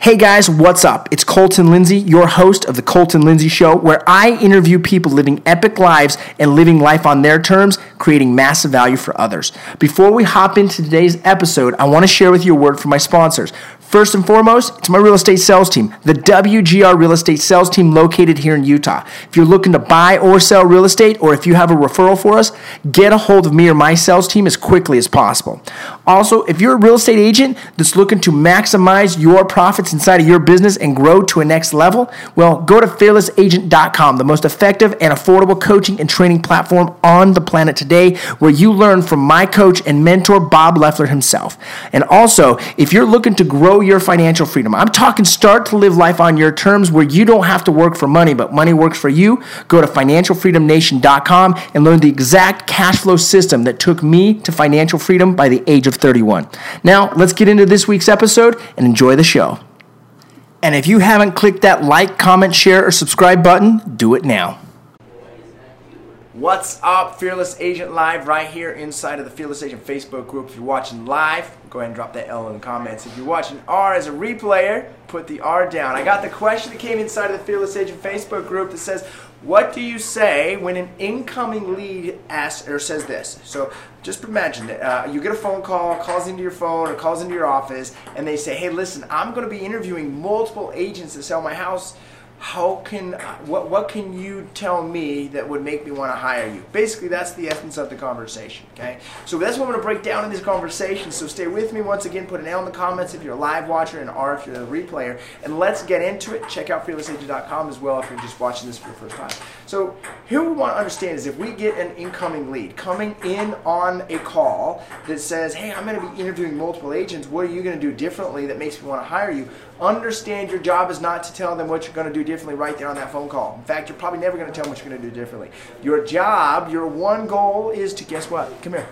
Hey guys, what's up? It's Colton Lindsay, your host of The Colton Lindsay Show, where I interview people living epic lives and living life on their terms, creating massive value for others. Before we hop into today's episode, I want to share with you a word from my sponsors. First and foremost, it's my real estate sales team, the WGR Real Estate Sales Team located here in Utah. If you're looking to buy or sell real estate, or if you have a referral for us, get a hold of me or my sales team as quickly as possible. Also, if you're a real estate agent that's looking to maximize your profits inside of your business and grow to a next level, well, go to fearlessagent.com, the most effective and affordable coaching and training platform on the planet today, where you learn from my coach and mentor, Bob Loeffler himself. And also, if you're looking to grow your financial freedom. I'm talking start to live life on your terms where you don't have to work for money, but money works for you. Go to financialfreedomnation.com and learn the exact cash flow system that took me to financial freedom by the age of 31. Now, let's get into this week's episode and enjoy the show. And if you haven't clicked that like, comment, share, or subscribe button, do it now. What's up, Fearless Agent Live, right here inside of the Fearless Agent Facebook group. If you're watching live, go ahead and drop that L in the comments. If you're watching R as a replayer, put the R down. I got the question that came inside of the Fearless Agent Facebook group that says, what do you say when an incoming lead asks or says this? So just imagine that uh, you get a phone call, calls into your phone or calls into your office, and they say, hey, listen, I'm going to be interviewing multiple agents to sell my house how can what what can you tell me that would make me want to hire you? Basically that's the essence of the conversation okay? So that's what i'm going to break down in this conversation. So stay with me once again put an l in the comments if you're a live watcher and r if you're a replayer. And let's get into it. Check out fearlessagent.com as well if you're just watching this for the first time. So here we want to understand is if we get an incoming lead coming in on a call that says hey i'm going to be interviewing multiple agents. What are you going to do differently that makes me want to hire you understand your job is not to tell them what you're going to do differently right there on that phone call. In fact, you're probably never going to tell them what you're going to do differently. Your job, your one goal is to guess what? Come here.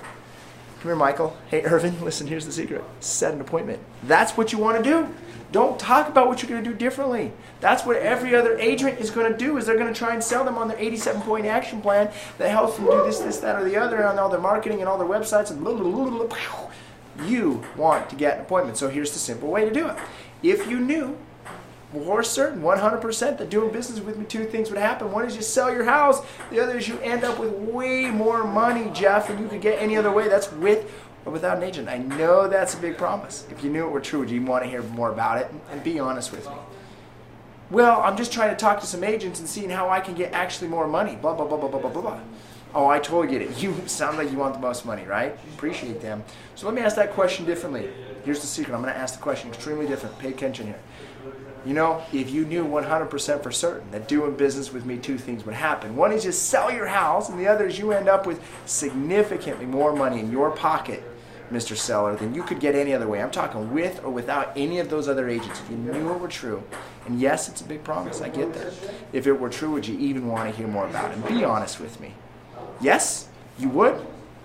Come here, Michael. Hey, Irvin, listen, here's the secret. Set an appointment. That's what you want to do. Don't talk about what you're going to do differently. That's what every other agent is going to do is they're going to try and sell them on their 87-point action plan that helps them do this, this, that, or the other on all their marketing and all their websites and blah, blah, blah. You want to get an appointment. So here's the simple way to do it. If you knew for certain, 100%, that doing business with me, two things would happen. One is you sell your house. The other is you end up with way more money, Jeff, than you could get any other way. That's with or without an agent. I know that's a big promise. If you knew it were true, would you want to hear more about it? And be honest with me. Well, I'm just trying to talk to some agents and seeing how I can get actually more money. Blah, blah, blah, blah, blah, blah, blah. Oh, I totally get it. You sound like you want the most money, right? Appreciate them. So let me ask that question differently. Here's the secret. I'm going to ask the question extremely different. Pay attention here. You know, if you knew 100% for certain that doing business with me, two things would happen. One is you sell your house, and the other is you end up with significantly more money in your pocket, Mr. Seller, than you could get any other way. I'm talking with or without any of those other agents. If you knew it were true, and yes, it's a big promise, I get that. If it were true, would you even want to hear more about it? And be honest with me. Yes, you would?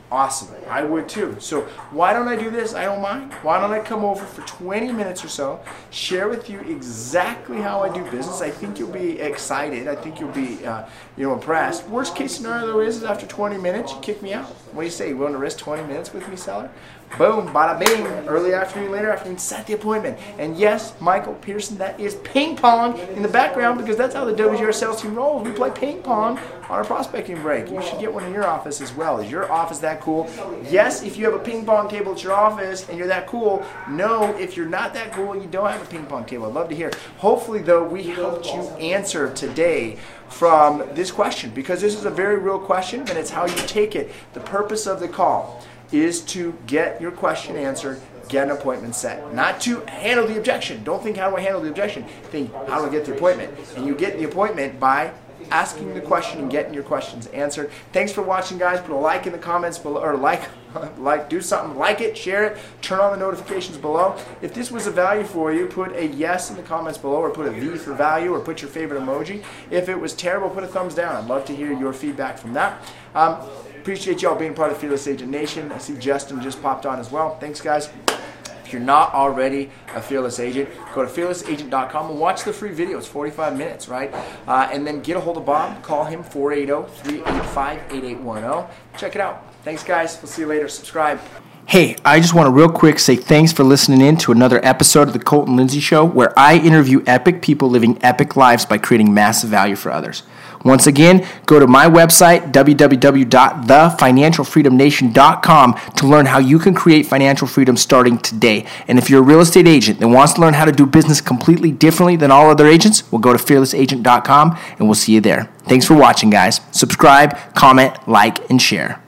Awesome. I would too. So why don't I do this? I don't mind. Why don't I come over for 20 minutes or so, share with you exactly how I do business. I think you'll be excited. I think you'll be, uh, you know, impressed. Worst case scenario though is, is after 20 minutes, you kick me out. What do you say? You willing to risk 20 minutes with me, seller? Boom, bada bing. Early afternoon, later afternoon, set the appointment. And yes, Michael Pearson, that is ping pong in the background because that's how the WGR sales team rolls. We play ping pong on our prospecting break. You should get one in your office as well. Is your office that cool? Yes, if you have a ping pong table at your office and you're that cool. No, if you're not that cool you don't have a ping pong table. I'd love to hear. Hopefully, though, we helped you answer today from this question because this is a very real question and it's how you take it. The purpose of the call is to get your question answered, get an appointment set. Not to handle the objection. Don't think, how do I handle the objection? Think, how do I get the appointment? And you get the appointment by asking the question and getting your questions answered. Thanks for watching, guys. Put a like in the comments below, or like, like, do something, like it, share it, turn on the notifications below. If this was a value for you, put a yes in the comments below, or put a V for value, or put your favorite emoji. If it was terrible, put a thumbs down. I'd love to hear your feedback from that. Um, appreciate y'all being part of Fearless Agent Nation. I see Justin just popped on as well. Thanks, guys. If you're not already a Fearless Agent, go to fearlessagent.com and watch the free video. It's 45 minutes, right? Uh, and then get a hold of Bob. Call him 480 385 8810. Check it out. Thanks, guys. We'll see you later. Subscribe. Hey, I just want to real quick say thanks for listening in to another episode of the Colton Lindsay Show where I interview epic people living epic lives by creating massive value for others. Once again, go to my website, www.thefinancialfreedomnation.com, to learn how you can create financial freedom starting today. And if you're a real estate agent that wants to learn how to do business completely differently than all other agents, we'll go to fearlessagent.com and we'll see you there. Thanks for watching, guys. Subscribe, comment, like, and share.